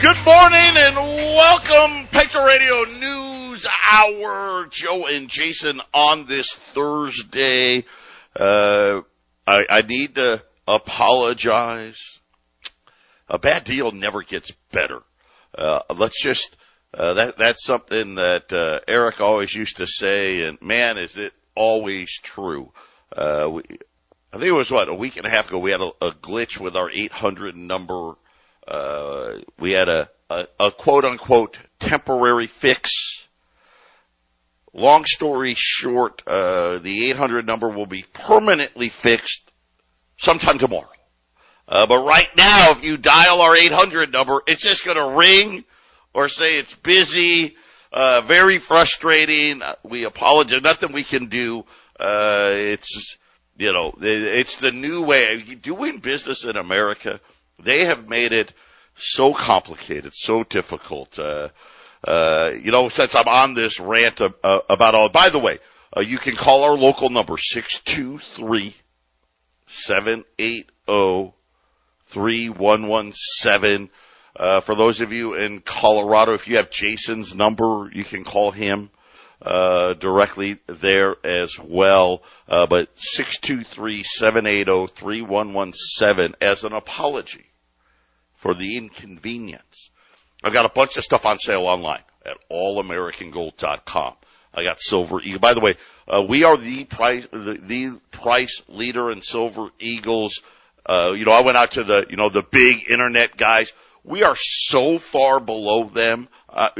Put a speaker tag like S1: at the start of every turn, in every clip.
S1: Good morning and welcome, Patriot Radio News Hour. Joe and Jason on this Thursday. Uh, I, I need to apologize. A bad deal never gets better. Uh, let's just, uh, that, that's something that, uh, Eric always used to say, and man, is it always true. Uh, we, I think it was what, a week and a half ago, we had a, a glitch with our 800 number. Uh, we had a, a, a quote unquote temporary fix. Long story short, uh, the 800 number will be permanently fixed sometime tomorrow. Uh, but right now, if you dial our 800 number, it's just going to ring or say it's busy. Uh, very frustrating. Uh, we apologize. Nothing we can do. Uh, it's, you know, it's the new way. Doing business in America, they have made it so complicated, so difficult. Uh, uh, you know, since I'm on this rant uh, about all, by the way, uh, you can call our local number, 623 780 3117. Uh, for those of you in Colorado, if you have Jason's number, you can call him uh, directly there as well. Uh, but 623-780-3117 as an apology for the inconvenience. I've got a bunch of stuff on sale online at allamericangold.com. I got silver eagle. By the way, uh, we are the price, the, the price leader in silver eagles. Uh, you know, I went out to the, you know, the big internet guys. We are so far below them. Uh,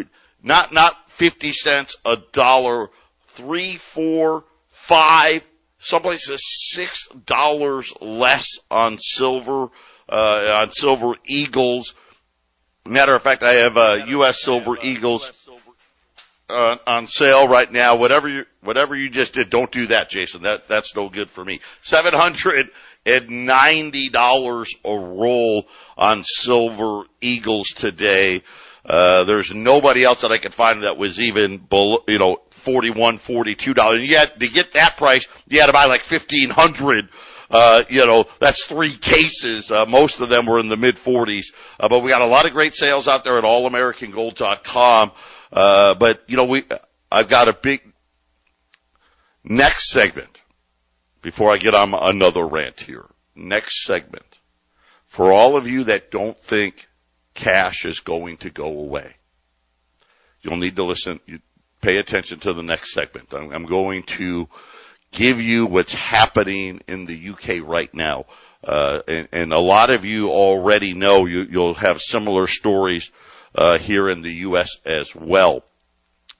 S1: not, not 50 cents, a dollar, three, four, five, some places six dollars less on silver, uh, on silver eagles. Matter of fact, I have, uh, U.S. silver eagles uh, on sale right now. Whatever you whatever you just did, don't do that, Jason. That that's no good for me. Seven hundred and ninety dollars a roll on silver eagles today. Uh, there's nobody else that I could find that was even below, you know, forty-one, forty-two dollars. Yet to get that price, you had to buy like fifteen hundred. Uh, you know, that's three cases. Uh, most of them were in the mid 40s. Uh, but we got a lot of great sales out there at allamericangold.com. Uh, but you know, we, I've got a big next segment before I get on another rant here. Next segment for all of you that don't think cash is going to go away. You'll need to listen, you pay attention to the next segment. I'm, I'm going to give you what's happening in the UK right now. Uh, and, and, a lot of you already know you, will have similar stories uh, here in the U.S. as well.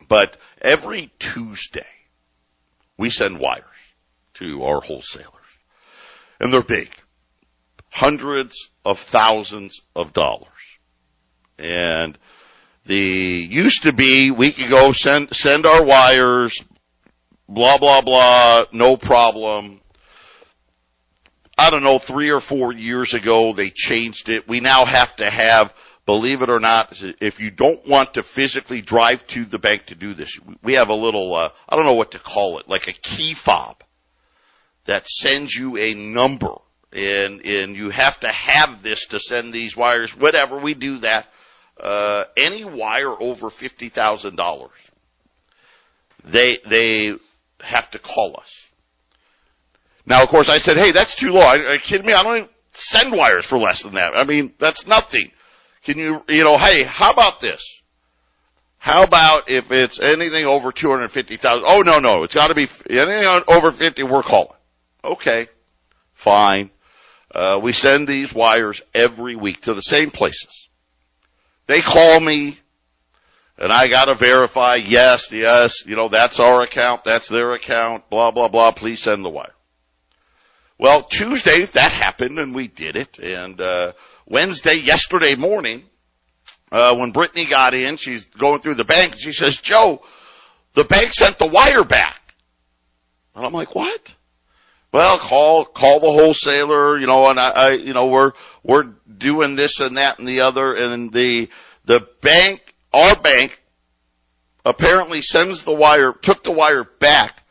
S1: But every Tuesday, we send wires to our wholesalers. And they're big. Hundreds of thousands of dollars. And the used to be we could go send send our wires, blah blah blah, no problem. I don't know, three or four years ago they changed it. We now have to have believe it or not, if you don't want to physically drive to the bank to do this, we have a little, uh, I don't know what to call it, like a key fob that sends you a number and, and you have to have this to send these wires, whatever, we do that. Uh, any wire over $50,000, they, they have to call us. Now, of course, I said, hey, that's too low. Are you kidding me? I don't even send wires for less than that. I mean, that's nothing. Can you, you know, hey, how about this? How about if it's anything over 250,000? Oh, no, no, it's gotta be anything over 50, we're calling. Okay. Fine. Uh, we send these wires every week to the same places. They call me and I gotta verify, yes, yes, you know, that's our account, that's their account, blah, blah, blah, please send the wire. Well, Tuesday that happened and we did it and, uh, Wednesday, yesterday morning, uh, when Brittany got in, she's going through the bank and she says, Joe, the bank sent the wire back. And I'm like, what? Well, call, call the wholesaler, you know, and I, I, you know, we're, we're doing this and that and the other and the, the bank, our bank apparently sends the wire, took the wire back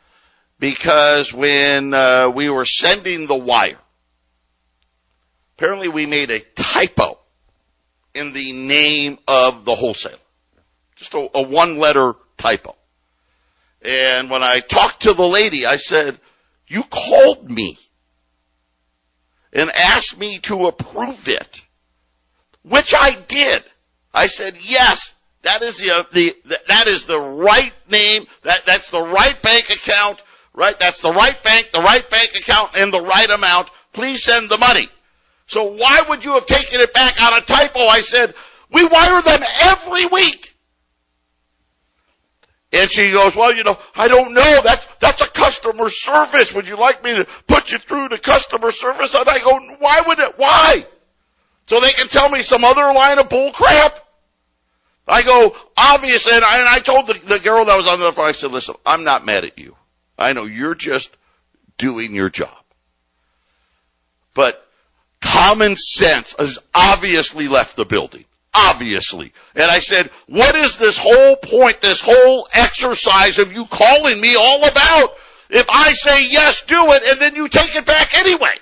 S1: because when, uh, we were sending the wire, apparently we made a typo in the name of the wholesaler. Just a, a one letter typo. And when I talked to the lady, I said, you called me and asked me to approve it, which I did. I said, yes, that is the, uh, the, that is the right name. That, that's the right bank account, right? That's the right bank, the right bank account, and the right amount. Please send the money. So why would you have taken it back on a typo? I said, we wire them every week. And she goes, well, you know, I don't know. That's, that's a customer service. Would you like me to put you through to customer service? And I go, why would it, why? So they can tell me some other line of bull crap? I go, obviously, and I, and I told the, the girl that was on the phone, I said, listen, I'm not mad at you. I know you're just doing your job. But common sense has obviously left the building. Obviously. And I said, what is this whole point, this whole exercise of you calling me all about? If I say yes, do it, and then you take it back anyway.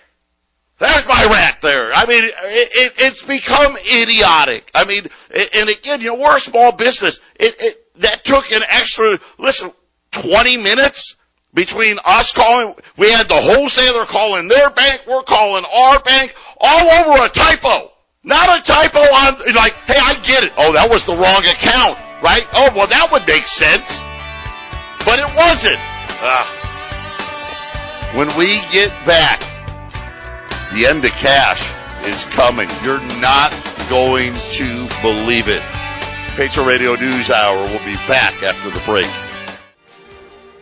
S1: There's my rant there. I mean, it, it, it's become idiotic. I mean, and again, you know, we're a small business. It, it, that took an extra, listen, 20 minutes between us calling, we had the wholesaler calling their bank, we're calling our bank, all over a typo. Not a typo on, like, hey, I get it. Oh, that was the wrong account, right? Oh, well, that would make sense. But it wasn't. Uh, when we get back, the end of cash is coming. You're not going to believe it. Patriot Radio News Hour will be back after the break.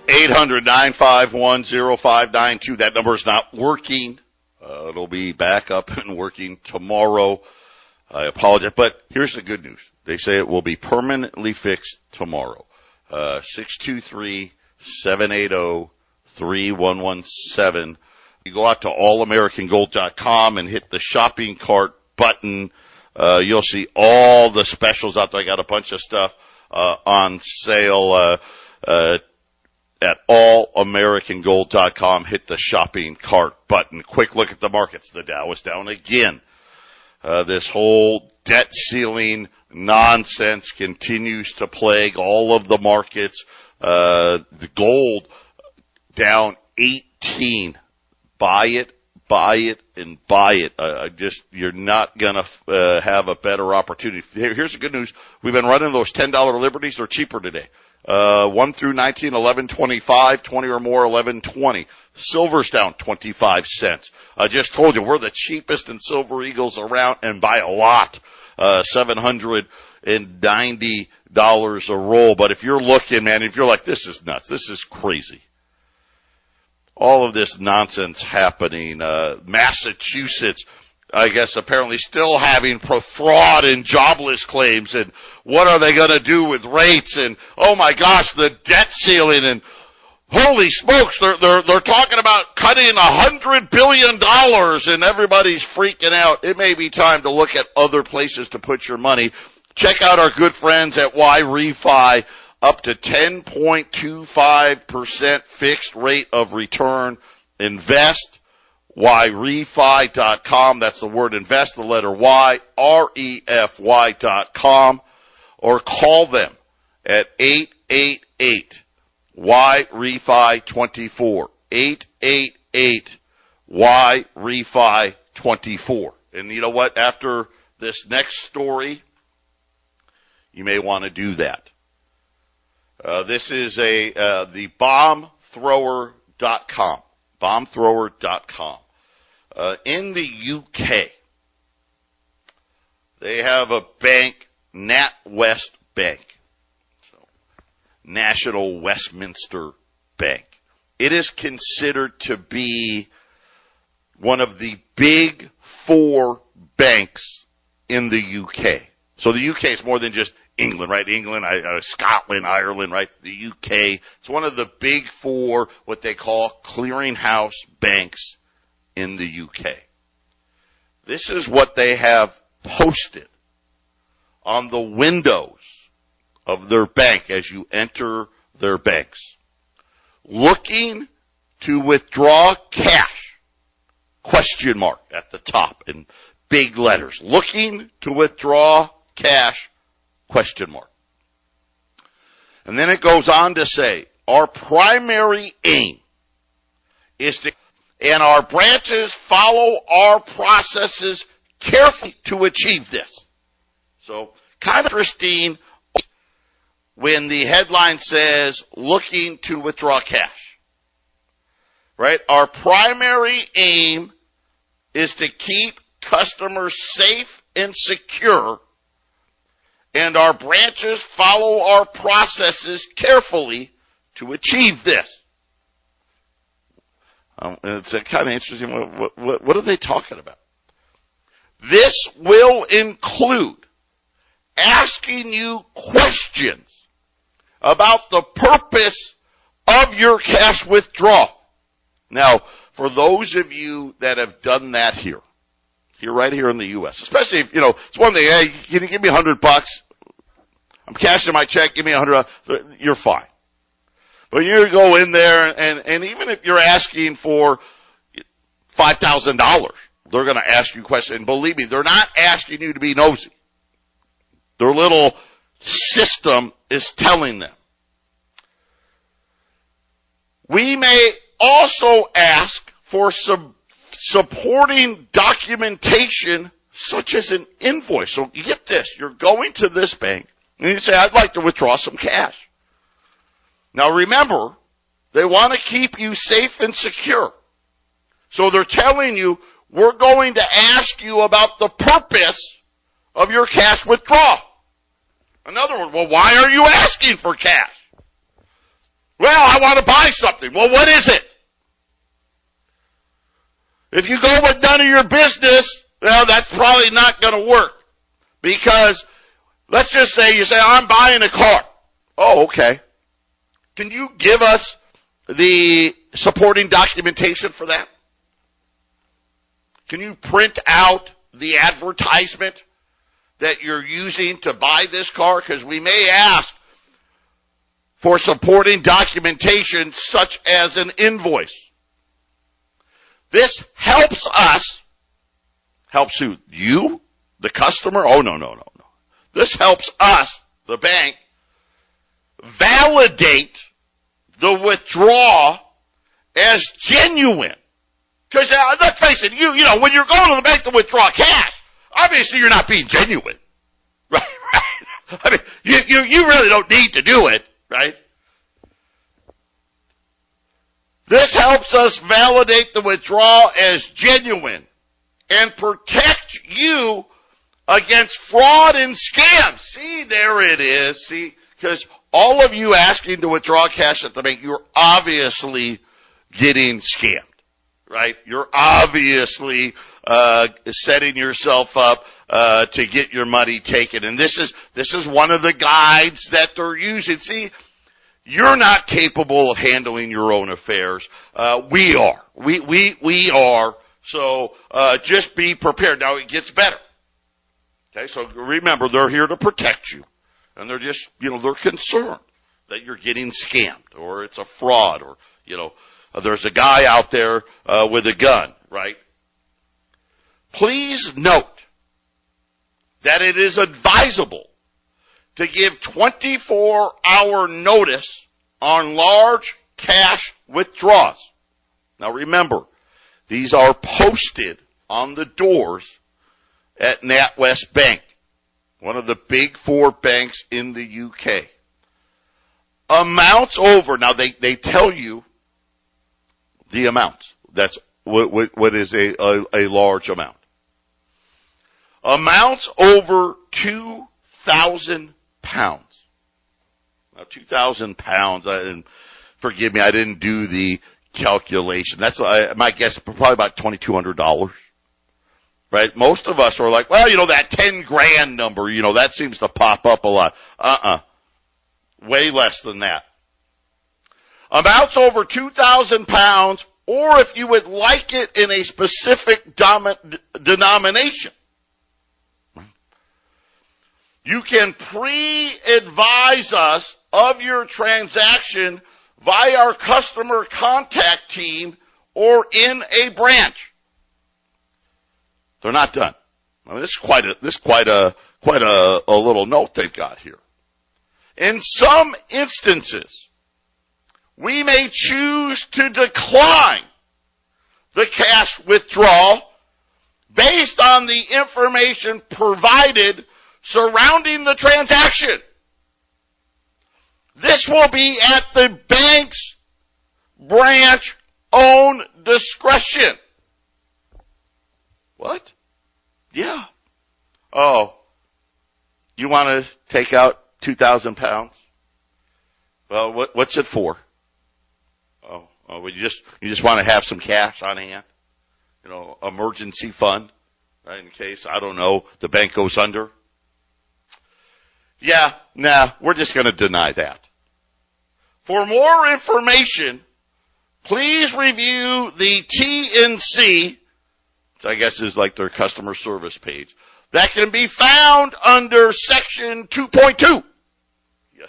S1: 800-951-0592. That number is not working. Uh, it'll be back up and working tomorrow. I apologize, but here's the good news. They say it will be permanently fixed tomorrow. Uh, 623-780-3117. You go out to allamericangold.com and hit the shopping cart button. Uh, you'll see all the specials out there. I got a bunch of stuff, uh, on sale, uh, uh, at allamericangold.com. Hit the shopping cart button. Quick look at the markets. The Dow is down again. Uh, this whole debt ceiling nonsense continues to plague all of the markets. Uh, the gold down 18. Buy it, buy it, and buy it. Uh, just you're not gonna uh, have a better opportunity. Here's the good news: we've been running those ten dollar liberties. They're cheaper today. Uh, 1 through 19, 11.25, 20 or more, 11.20. Silver's down 25 cents. I just told you we're the cheapest in Silver Eagles around and by a lot. Uh, $790 a roll. But if you're looking, man, if you're like, this is nuts, this is crazy. All of this nonsense happening, uh, Massachusetts, I guess apparently still having fraud and jobless claims and what are they going to do with rates and oh my gosh the debt ceiling and holy smokes they're they're they're talking about cutting a hundred billion dollars and everybody's freaking out. It may be time to look at other places to put your money. Check out our good friends at YRefy up to 10.25% fixed rate of return invest yrefy.com. That's the word invest, the letter Y, R-E-F-Y dot com, or call them at 888 YREFY 24. 888 YREFY 24. And you know what? After this next story, you may want to do that. Uh, this is a, uh, the bombthrower.com. Bombthrower.com. Uh, in the UK, they have a bank, NatWest Bank. So, National Westminster Bank. It is considered to be one of the big four banks in the UK. So the UK is more than just England, right? England, uh, Scotland, Ireland, right? The UK. It's one of the big four, what they call clearinghouse banks in the UK. This is what they have posted on the windows of their bank as you enter their banks. Looking to withdraw cash. Question mark at the top in big letters. Looking to withdraw cash. Question mark. And then it goes on to say, our primary aim is to, and our branches follow our processes carefully to achieve this. So, kind of interesting when the headline says looking to withdraw cash. Right? Our primary aim is to keep customers safe and secure and our branches follow our processes carefully to achieve this. Um, it's kind of interesting. What, what, what are they talking about? This will include asking you questions about the purpose of your cash withdrawal. Now, for those of you that have done that here, here right here in the U.S., especially if, you know, it's one thing, hey, can you give me a hundred bucks? I'm cashing my check, give me a hundred, you're fine. But you go in there and, and even if you're asking for $5,000, they're going to ask you questions. And believe me, they're not asking you to be nosy. Their little system is telling them. We may also ask for supporting documentation such as an invoice. So get this, you're going to this bank and you say, I'd like to withdraw some cash. Now remember, they want to keep you safe and secure. So they're telling you, we're going to ask you about the purpose of your cash withdrawal. In other words, well, why are you asking for cash? Well, I want to buy something. Well, what is it? If you go with none of your business, well, that's probably not going to work. Because, let's just say you say, I'm buying a car. Oh, okay. Can you give us the supporting documentation for that? Can you print out the advertisement that you're using to buy this car? Because we may ask for supporting documentation such as an invoice. This helps us, helps who? You? The customer? Oh no, no, no. This helps us, the bank, validate the withdrawal as genuine. Because uh, let's face it, you you know when you're going to the bank to withdraw cash, obviously you're not being genuine, right? right? I mean, you you you really don't need to do it, right? This helps us validate the withdrawal as genuine and protect you against fraud and scams. See, there it is. See, because all of you asking to withdraw cash at the bank, you're obviously getting scammed, right? You're obviously uh, setting yourself up uh, to get your money taken, and this is this is one of the guides that they're using. See, you're not capable of handling your own affairs. Uh, we are. We we we are. So uh, just be prepared. Now it gets better. Okay, so remember they're here to protect you, and they're just you know they're concerned that you're getting scammed or it's a fraud or you know uh, there's a guy out there uh, with a gun, right? Please note that it is advisable to give 24 hour notice on large cash withdrawals. Now remember, these are posted on the doors at NatWest Bank, one of the big four banks in the UK. Amounts over, now they, they tell you the amounts. That's what, what, what is a, a, a large amount. Amounts over 2,000 pounds. Now, 2,000 pounds, I, forgive me, I didn't do the calculation. That's, I, my guess, probably about $2,200. Right? Most of us are like, well, you know, that 10 grand number, you know, that seems to pop up a lot. Uh-uh. Way less than that. Amounts over 2,000 pounds, or if you would like it in a specific denomination. You can pre-advise us of your transaction via our customer contact team or in a branch. They're not done. I mean, this is quite a, this is quite a, quite a, a little note they've got here. In some instances, we may choose to decline the cash withdrawal based on the information provided surrounding the transaction. This will be at the bank's branch own discretion. What? Yeah. Oh, you want to take out 2,000 pounds? Well, what, what's it for? Oh, oh, well, you just, you just want to have some cash on hand? You know, emergency fund, right? In case, I don't know, the bank goes under. Yeah, nah, we're just to deny that. For more information, please review the TNC, I guess is like their customer service page, that can be found under section 2.2. Yes.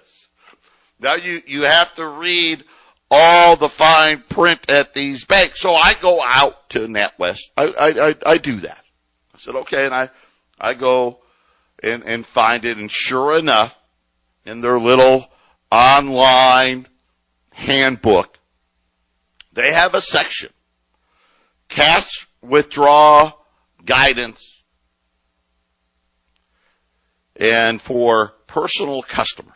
S1: Now you, you have to read all the fine print at these banks. So I go out to NatWest. I, I, I, I do that. I said, okay, and I, I go and, and find it. And sure enough, in their little online handbook, they have a section, cash withdraw guidance and for personal customers.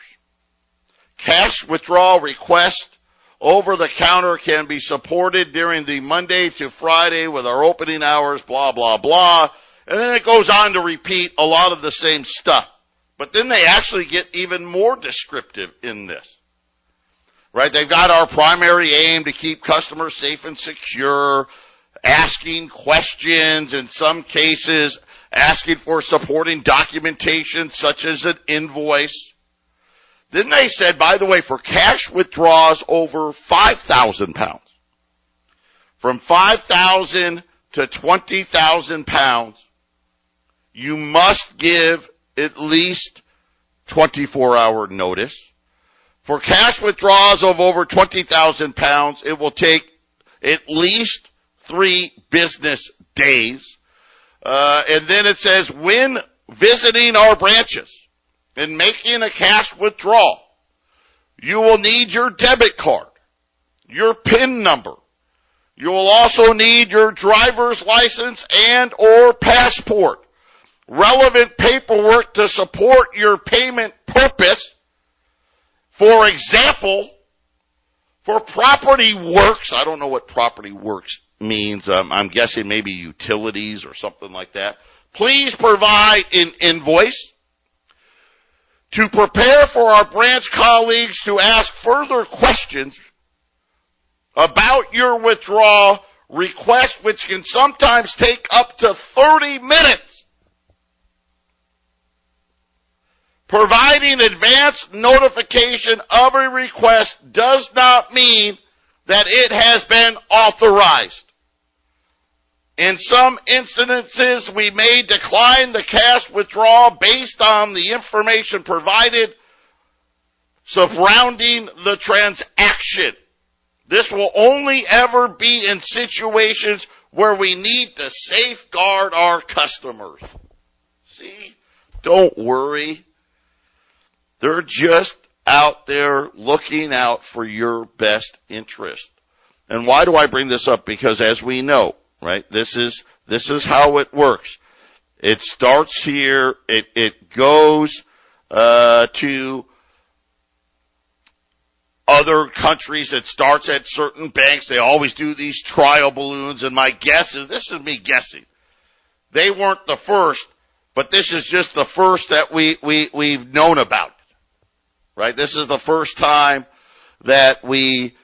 S1: Cash withdrawal request over the counter can be supported during the Monday to Friday with our opening hours, blah, blah, blah. And then it goes on to repeat a lot of the same stuff. But then they actually get even more descriptive in this. Right? They've got our primary aim to keep customers safe and secure, asking questions, in some cases asking for supporting documentation such as an invoice. Then they said, by the way, for cash withdrawals over 5,000 pounds, from 5,000 to 20,000 pounds, you must give at least 24 hour notice. For cash withdrawals of over 20,000 pounds, it will take at least three business days. Uh, and then it says when visiting our branches and making a cash withdrawal, you will need your debit card, your PIN number. You will also need your driver's license and or passport relevant paperwork to support your payment purpose. For example, for property works, I don't know what property works means. Um, I'm guessing maybe utilities or something like that. Please provide an invoice to prepare for our branch colleagues to ask further questions about your withdrawal request, which can sometimes take up to 30 minutes. Providing advance notification of a request does not mean that it has been authorized. In some instances, we may decline the cash withdrawal based on the information provided surrounding the transaction. This will only ever be in situations where we need to safeguard our customers. See? Don't worry. They're just out there looking out for your best interest. And why do I bring this up? Because as we know, right, this is, this is how it works. It starts here, it, it goes, uh, to other countries. It starts at certain banks. They always do these trial balloons. And my guess is, this is me guessing. They weren't the first, but this is just the first that we, we, we've known about right? This is the first time that we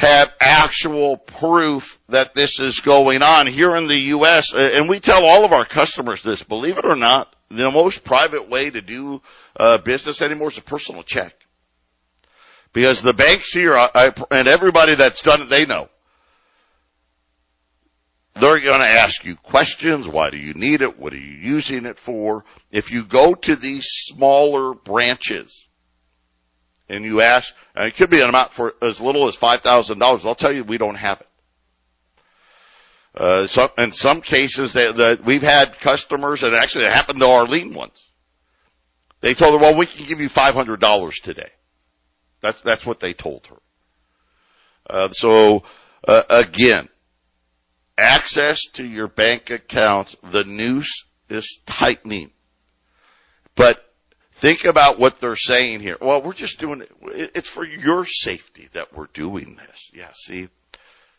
S1: have actual proof that this is going on here in the U.S. And we tell all of our customers this, believe it or not, the most private way to do uh, business anymore is a personal check. Because the banks here, I, and everybody that's done it, they know. They're going to ask you questions. Why do you need it? What are you using it for? If you go to these smaller branches, and you ask, and it could be an amount for as little as $5,000, I'll tell you we don't have it. Uh, so in some cases that, that we've had customers, and actually it happened to Arlene once. They told her, well, we can give you $500 today. That's, that's what they told her. Uh, so, uh, again, access to your bank accounts, the noose is tightening. But Think about what they're saying here. Well, we're just doing it. It's for your safety that we're doing this. Yeah, see,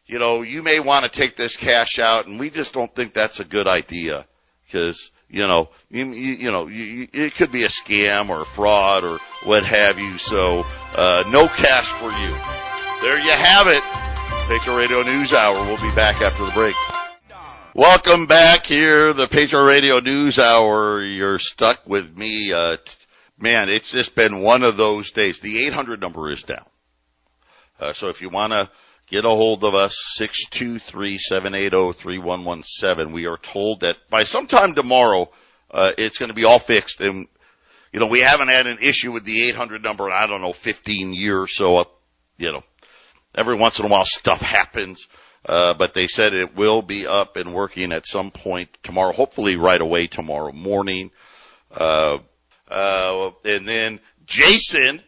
S1: you know, you may want to take this cash out and we just don't think that's a good idea because, you know, you, you, know, you, it could be a scam or a fraud or what have you. So, uh, no cash for you. There you have it. Patriot Radio News Hour. We'll be back after the break. Welcome back here, the Patriot Radio News Hour. You're stuck with me, uh, man, it's just been one of those days. The 800 number is down. Uh, so if you want to get a hold of us, 623-780-3117. We are told that by sometime tomorrow, uh, it's going to be all fixed. And, you know, we haven't had an issue with the 800 number in, I don't know, 15 years. So, uh, you know, every once in a while stuff happens. Uh, but they said it will be up and working at some point tomorrow, hopefully right away tomorrow morning. Uh, uh, and then Jason,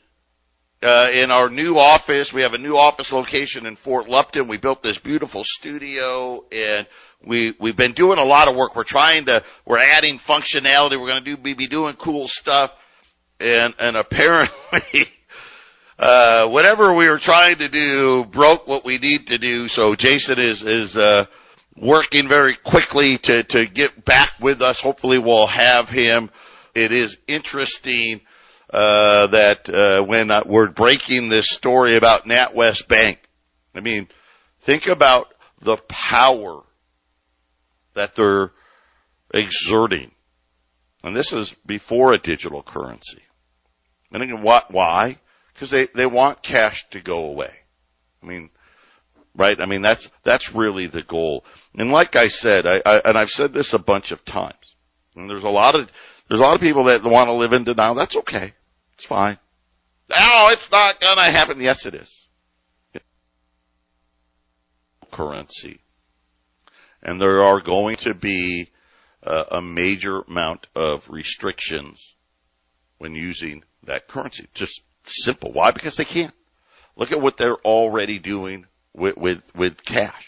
S1: uh, in our new office, we have a new office location in Fort Lupton. We built this beautiful studio and we, we've been doing a lot of work. We're trying to, we're adding functionality. We're going to do, be, be doing cool stuff. And, and apparently, uh, whatever we were trying to do broke what we need to do. So Jason is, is, uh, working very quickly to, to get back with us. Hopefully we'll have him it is interesting uh, that uh, when uh, we're breaking this story about NatWest Bank, I mean, think about the power that they're exerting, and this is before a digital currency. And again, what? Why? Because they they want cash to go away. I mean, right? I mean, that's that's really the goal. And like I said, I, I and I've said this a bunch of times. And there's a lot of there's a lot of people that want to live in denial. That's okay. It's fine. Oh, it's not gonna happen. Yes, it is. Currency. And there are going to be uh, a major amount of restrictions when using that currency. Just simple. Why? Because they can't. Look at what they're already doing with, with, with cash.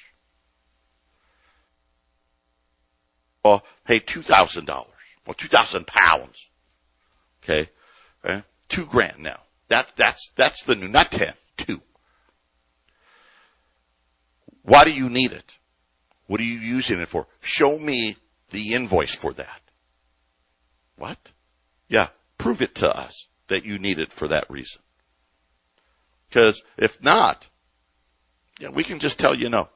S1: Well, hey, $2,000. Well, 2,000 pounds. Okay. okay. Two grand now. That's, that's, that's the new, not 10, two. Why do you need it? What are you using it for? Show me the invoice for that. What? Yeah, prove it to us that you need it for that reason. Because if not, yeah, we can just tell you no.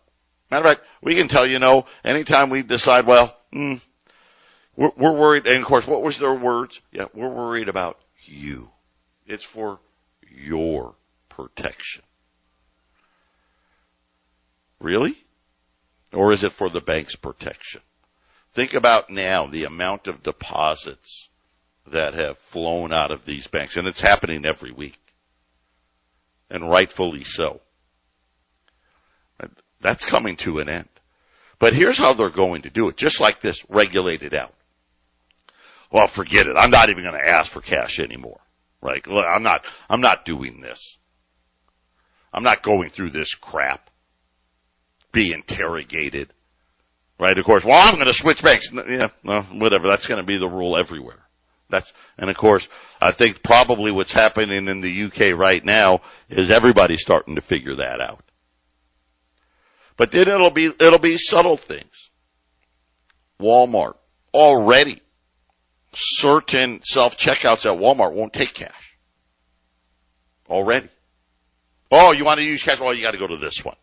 S1: Matter of fact, we can tell you no anytime we decide, well, mm, we're, we're worried, and of course, what was their words? Yeah, we're worried about you. It's for your protection. Really? Or is it for the bank's protection? Think about now the amount of deposits that have flown out of these banks, and it's happening every week. And rightfully so. That's coming to an end. But here's how they're going to do it, just like this, regulated out well, forget it. I'm not even going to ask for cash anymore. Right? Look, I'm not, I'm not doing this. I'm not going through this crap. Be interrogated. Right? Of course, well, I'm going to switch banks. Yeah, well, whatever. That's going to be the rule everywhere. That's, and of course, I think probably what's happening in the UK right now is everybody's starting to figure that out. But then it'll be, it'll be subtle things. Walmart already certain self checkouts at Walmart won't take cash already. Oh, you want to use cash? Well, you got to go to this one.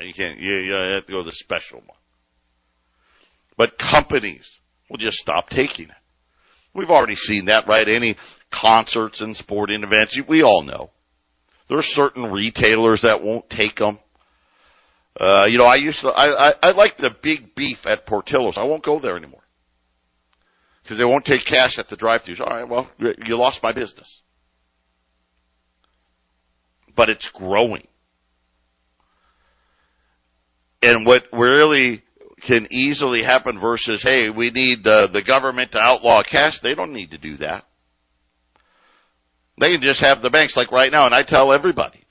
S1: You can't. You, you have to go to the special one. But companies will just stop taking it. We've already seen that, right? Any concerts and sporting events, we all know. There are certain retailers that won't take them. Uh, you know, I used to, I, I, I like the big beef at Portillo's. I won't go there anymore. Cause they won't take cash at the drive-thrus. Alright, well, you lost my business. But it's growing. And what really can easily happen versus, hey, we need uh, the government to outlaw cash. They don't need to do that. They can just have the banks like right now. And I tell everybody,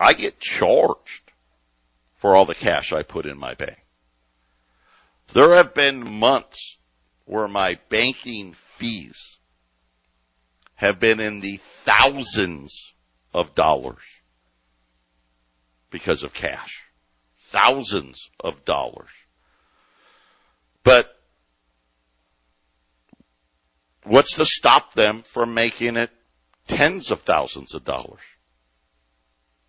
S1: I get charged for all the cash I put in my bank. There have been months where my banking fees have been in the thousands of dollars because of cash. Thousands of dollars. But what's to stop them from making it tens of thousands of dollars?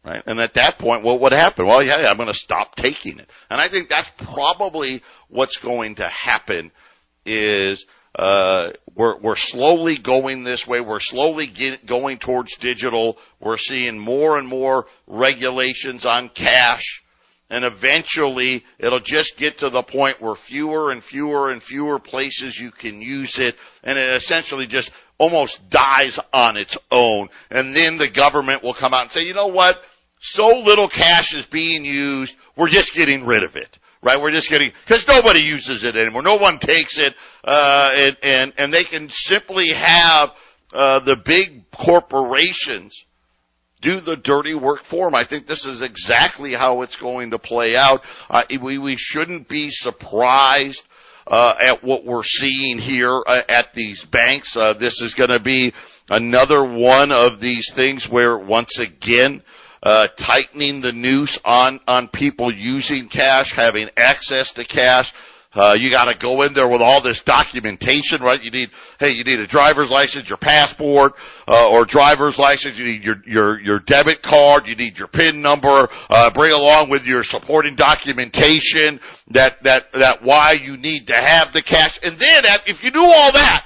S1: Right? And at that point, what would happen? Well, yeah, I'm going to stop taking it. And I think that's probably what's going to happen is uh, we're we're slowly going this way. We're slowly get, going towards digital. We're seeing more and more regulations on cash, and eventually it'll just get to the point where fewer and fewer and fewer places you can use it, and it essentially just almost dies on its own. And then the government will come out and say, you know what? So little cash is being used, we're just getting rid of it right? We're just getting because nobody uses it anymore. No one takes it, uh, and and and they can simply have uh, the big corporations do the dirty work for them. I think this is exactly how it's going to play out. Uh, we we shouldn't be surprised. Uh, at what we're seeing here uh, at these banks, uh, this is going to be another one of these things where once again uh, tightening the noose on on people using cash, having access to cash. Uh, you got to go in there with all this documentation, right? You need, hey, you need a driver's license, your passport, uh, or driver's license. You need your your your debit card. You need your PIN number. Uh, bring along with your supporting documentation that that that why you need to have the cash. And then if you do all that,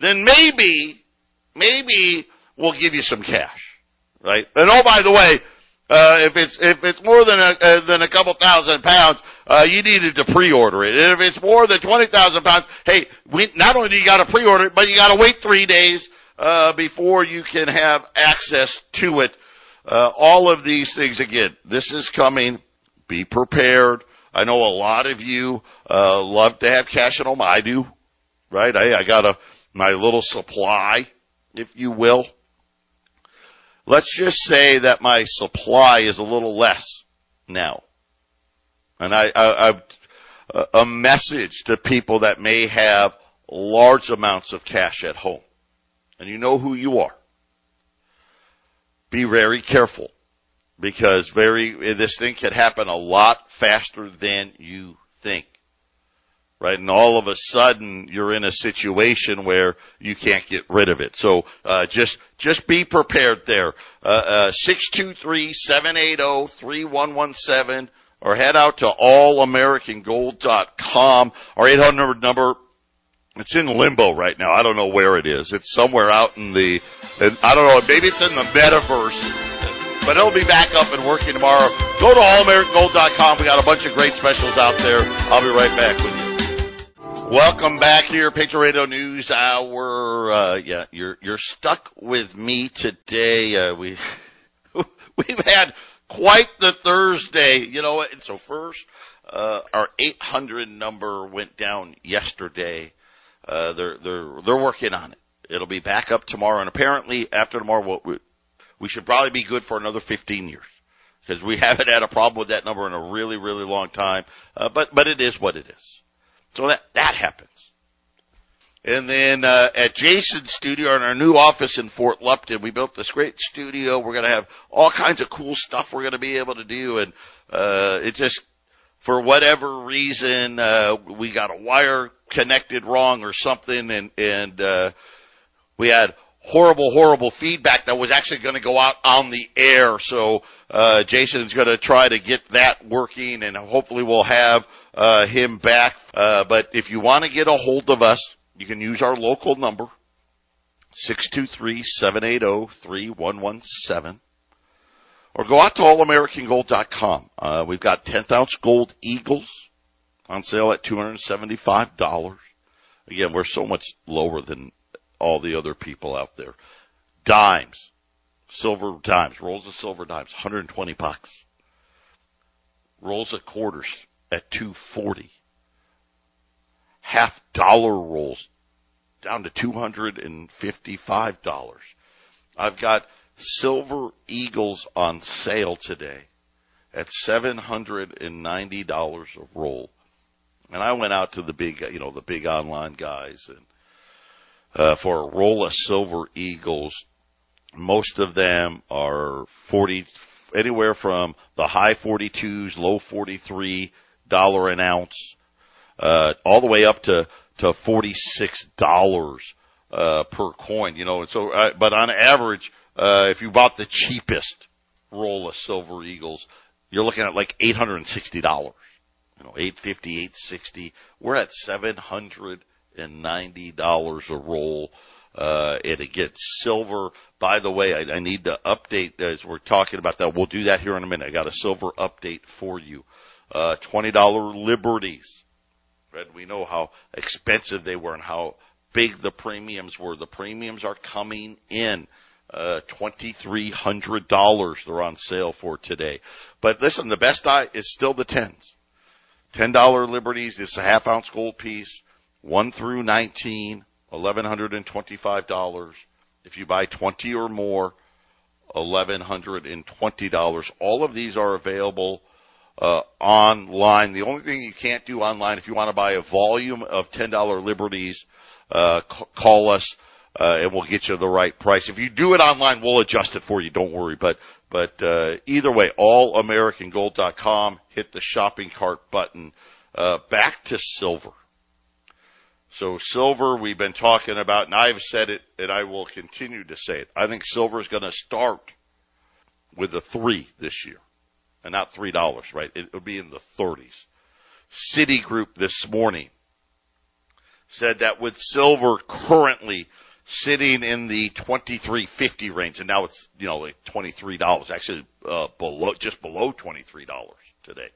S1: then maybe maybe we'll give you some cash right? And oh, by the way, uh, if it's if it's more than a uh, than a couple thousand pounds, uh, you needed to pre-order it. And if it's more than twenty thousand pounds, hey, we not only do you got to pre-order it, but you got to wait three days uh, before you can have access to it. Uh, all of these things again. This is coming. Be prepared. I know a lot of you uh, love to have cash at home. I do, right? I, I got a my little supply, if you will. Let's just say that my supply is a little less now. And I, I, I a message to people that may have large amounts of cash at home. And you know who you are. Be very careful because very, this thing can happen a lot faster than you think right? And all of a sudden you're in a situation where you can't get rid of it. So, uh, just, just be prepared there. Uh, uh, 623-780-3117 or head out to allamericangold.com. Our 800 number, it's in limbo right now. I don't know where it is. It's somewhere out in the, I don't know, maybe it's in the metaverse but it'll be back up and working tomorrow. Go to allamericangold.com. We got a bunch of great specials out there. I'll be right back with you. Welcome back here, Patriot Radio News Hour. Uh, yeah, you're you're stuck with me today. Uh, we we've had quite the Thursday, you know. And so first, uh, our 800 number went down yesterday. Uh, they're they're they're working on it. It'll be back up tomorrow, and apparently after tomorrow, we, we should probably be good for another 15 years because we haven't had a problem with that number in a really really long time. Uh, but but it is what it is. So that, that happens. And then, uh, at Jason's studio in our new office in Fort Lupton, we built this great studio. We're going to have all kinds of cool stuff we're going to be able to do. And, uh, it just, for whatever reason, uh, we got a wire connected wrong or something and, and, uh, we had horrible, horrible feedback that was actually going to go out on the air. So uh, Jason's going to try to get that working, and hopefully we'll have uh, him back. Uh, but if you want to get a hold of us, you can use our local number, 623-780-3117. Or go out to allamericangold.com. Uh, we've got 10th ounce gold eagles on sale at $275. Again, we're so much lower than all the other people out there. Dimes, silver dimes, rolls of silver dimes, 120 bucks. Rolls of quarters at 240. Half dollar rolls down to $255. I've got silver eagles on sale today at $790 a roll. And I went out to the big, you know, the big online guys and uh, for a roll of silver eagles. Most of them are 40, anywhere from the high 42s, low 43 dollar an ounce, uh, all the way up to, to 46 dollars, uh, per coin, you know, and so, uh, but on average, uh, if you bought the cheapest roll of silver eagles, you're looking at like $860. You know, 850, 860. We're at 700 and ninety dollars a roll. Uh, and it gets silver. By the way, I, I need to update as we're talking about that. We'll do that here in a minute. I got a silver update for you. Uh, twenty dollar liberties. We know how expensive they were and how big the premiums were. The premiums are coming in. Uh, $2,300 they're on sale for today. But listen, the best die is still the tens. $10 liberties. It's a half ounce gold piece. 1 through 19, $1,125. If you buy 20 or more, $1,120. All of these are available uh, online. The only thing you can't do online, if you want to buy a volume of $10 liberties, uh, c- call us. Uh, and we'll get you the right price. If you do it online, we'll adjust it for you. Don't worry. But, but, uh, either way, allamericangold.com, hit the shopping cart button. Uh, back to silver. So silver, we've been talking about, and I've said it, and I will continue to say it. I think silver is going to start with a three this year, and not three dollars, right? It will be in the 30s. Citigroup this morning said that with silver currently sitting in the 2350 range, and now it's you know like $23, actually uh, below just below $23 today.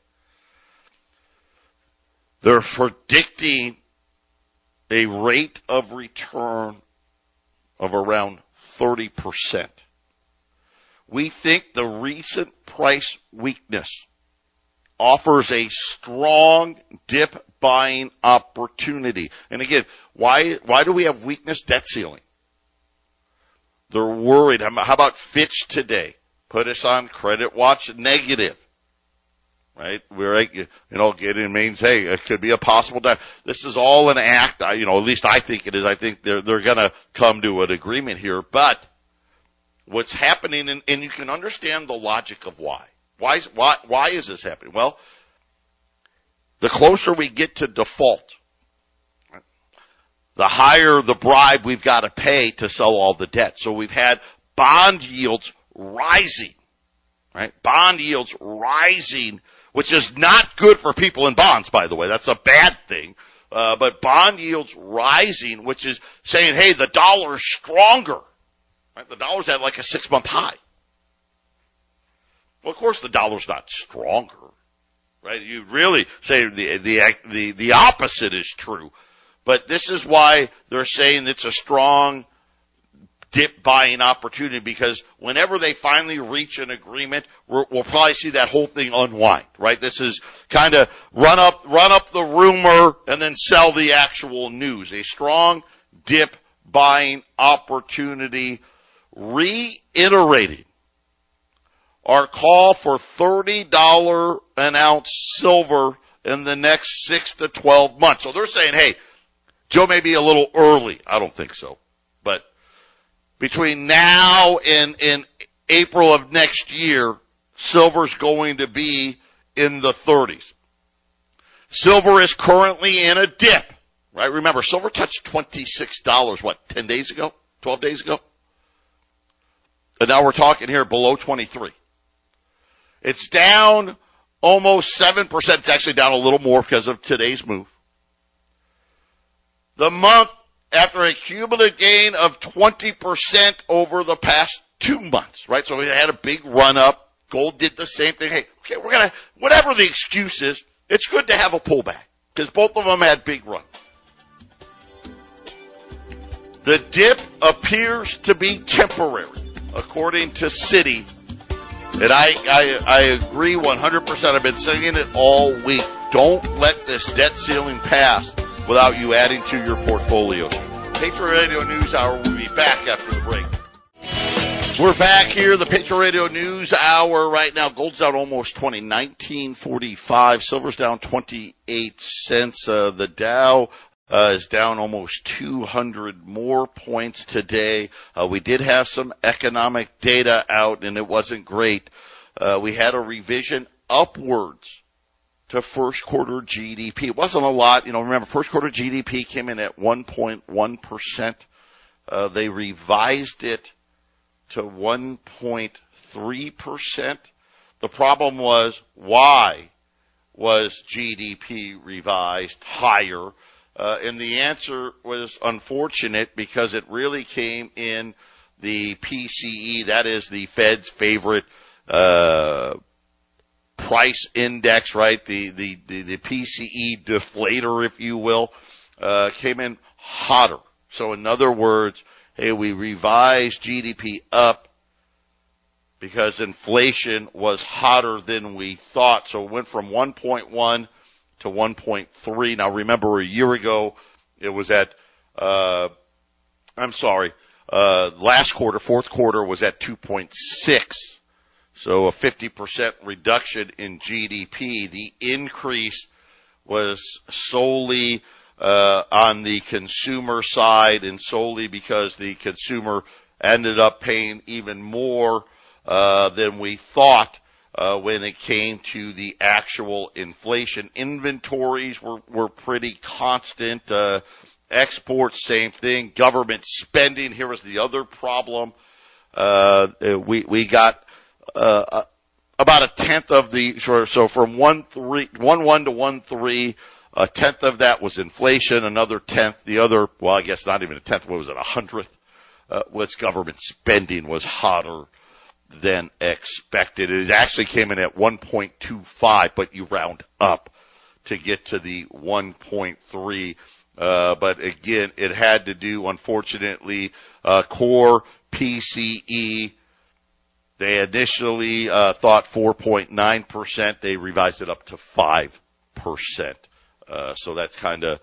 S1: They're predicting a rate of return of around 30%. We think the recent price weakness offers a strong dip buying opportunity. And again, why, why do we have weakness? Debt ceiling. They're worried. How about Fitch today? Put us on credit watch negative right? We're, you know, getting means, hey, it could be a possible time. This is all an act. I, you know, at least I think it is. I think they're, they're gonna come to an agreement here, but what's happening, and, and you can understand the logic of why. Why, why, why is this happening? Well, the closer we get to default, the higher the bribe we've got to pay to sell all the debt. So we've had bond yields rising, right? Bond yields rising which is not good for people in bonds, by the way. That's a bad thing. Uh, but bond yields rising, which is saying, hey, the dollar's stronger. Right? The dollar's at like a six month high. Well, of course the dollar's not stronger. Right? You really say the, the, the, the opposite is true. But this is why they're saying it's a strong dip buying opportunity because whenever they finally reach an agreement, we will probably see that whole thing unwind, right? This is kind of run up, run up the rumor and then sell the actual news. A strong dip buying opportunity reiterating our call for $30 an ounce silver in the next six to 12 months. So they're saying, hey, Joe may be a little early. I don't think so between now and, and April of next year, silver's going to be in the 30s. Silver is currently in a dip, right? Remember, silver touched $26, what, 10 days ago? 12 days ago? And now we're talking here below 23. It's down almost 7%. It's actually down a little more because of today's move. The month after a cumulative gain of 20% over the past two months, right? So we had a big run up. Gold did the same thing. Hey, okay, we're gonna, whatever the excuse is, it's good to have a pullback because both of them had big runs. The dip appears to be temporary, according to Citi. And I, I, I agree 100%. I've been saying it all week. Don't let this debt ceiling pass without you adding to your portfolio. Patriot Radio News Hour will be back after the break. We're back here, the Patriot Radio News Hour right now. Gold's down almost 20, 1945. Silver's down 28 cents. Uh, the Dow uh, is down almost 200 more points today. Uh, we did have some economic data out and it wasn't great. Uh, we had a revision upwards to first quarter GDP. It wasn't a lot. You know, remember first quarter GDP came in at 1.1%. Uh, they revised it to 1.3%. The problem was why was GDP revised higher? Uh, and the answer was unfortunate because it really came in the PCE, that is the Fed's favorite uh, price index, right? The, the, the, the PCE deflator, if you will, uh, came in hotter. So in other words, hey, we revised GDP up because inflation was hotter than we thought. So it went from 1.1 to 1.3. Now remember a year ago it was at, uh, I'm sorry, uh, last quarter, fourth quarter was at 2.6. So a 50% reduction in GDP. The increase was solely uh, on the consumer side and solely because the consumer ended up paying even more uh, than we thought uh, when it came to the actual inflation. Inventories were were pretty constant. Uh, exports, same thing. Government spending. Here was the other problem. Uh, we we got uh, about a tenth of the so from one three one one to one three. A tenth of that was inflation. Another tenth, the other, well, I guess not even a tenth. What was it? A hundredth uh, was government spending was hotter than expected. It actually came in at 1.25, but you round up to get to the 1.3. Uh, but again, it had to do, unfortunately, uh, core PCE they initially uh, thought 4.9%. They revised it up to 5%. Uh, so that's kind of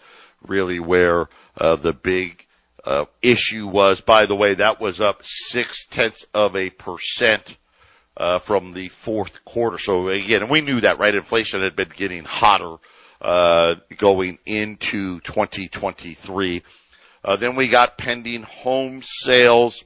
S1: really where uh, the big uh, issue was. By the way, that was up six tenths of a percent uh, from the fourth quarter. So again, we knew that, right? Inflation had been getting hotter uh, going into 2023. then we got pending home sales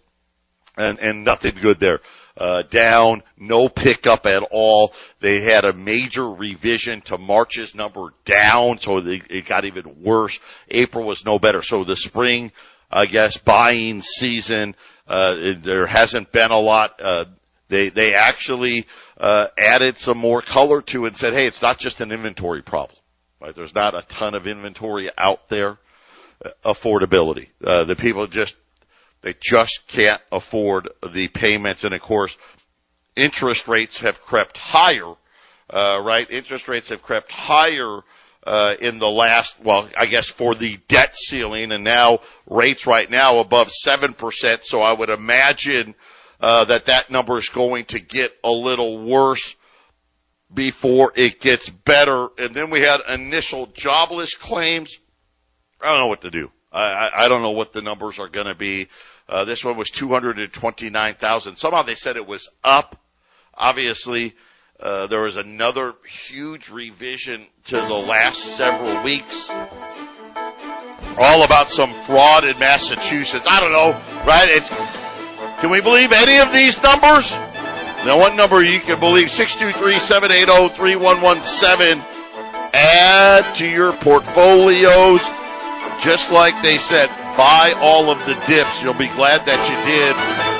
S1: and, and nothing good there uh, down, no pickup at all. They had a major revision to March's number down, so they, it got even worse. April was no better. So the spring, I guess, buying season, uh, it, there hasn't been a lot. Uh, they they actually uh, added some more color to it and said, hey, it's not just an inventory problem. Right? There's not a ton of inventory out there. Uh, affordability. Uh, the people just they just can't afford the payments. And of course, interest rates have crept higher, uh, right? Interest rates have crept higher, uh, in the last, well, I guess for the debt ceiling and now rates right now above 7%. So I would imagine, uh, that that number is going to get a little worse before it gets better. And then we had initial jobless claims. I don't know what to do. I, I don't know what the numbers are going to be. Uh, this one was 229,000. Somehow they said it was up. Obviously, uh, there was another huge revision to the last several weeks. All about some fraud in Massachusetts. I don't know, right? It's, can we believe any of these numbers? Now what number you can believe? 623-780-3117. Add to your portfolios just like they said, buy all of the dips. You'll be glad that you did.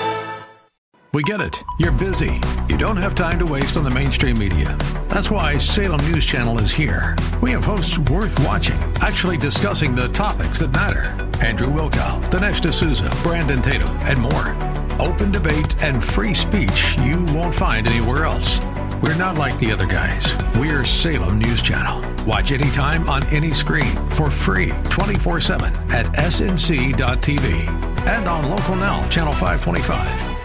S2: We get it. You're busy. You don't have time to waste on the mainstream media. That's why Salem News Channel is here. We have hosts worth watching, actually discussing the topics that matter. Andrew Wilkow, Dinesh D'Souza, Brandon Tatum, and more. Open debate and free speech you won't find anywhere else. We're not like the other guys. We're Salem News Channel. Watch anytime on any screen for free 24 7 at snc.tv and on Local Now, Channel 525.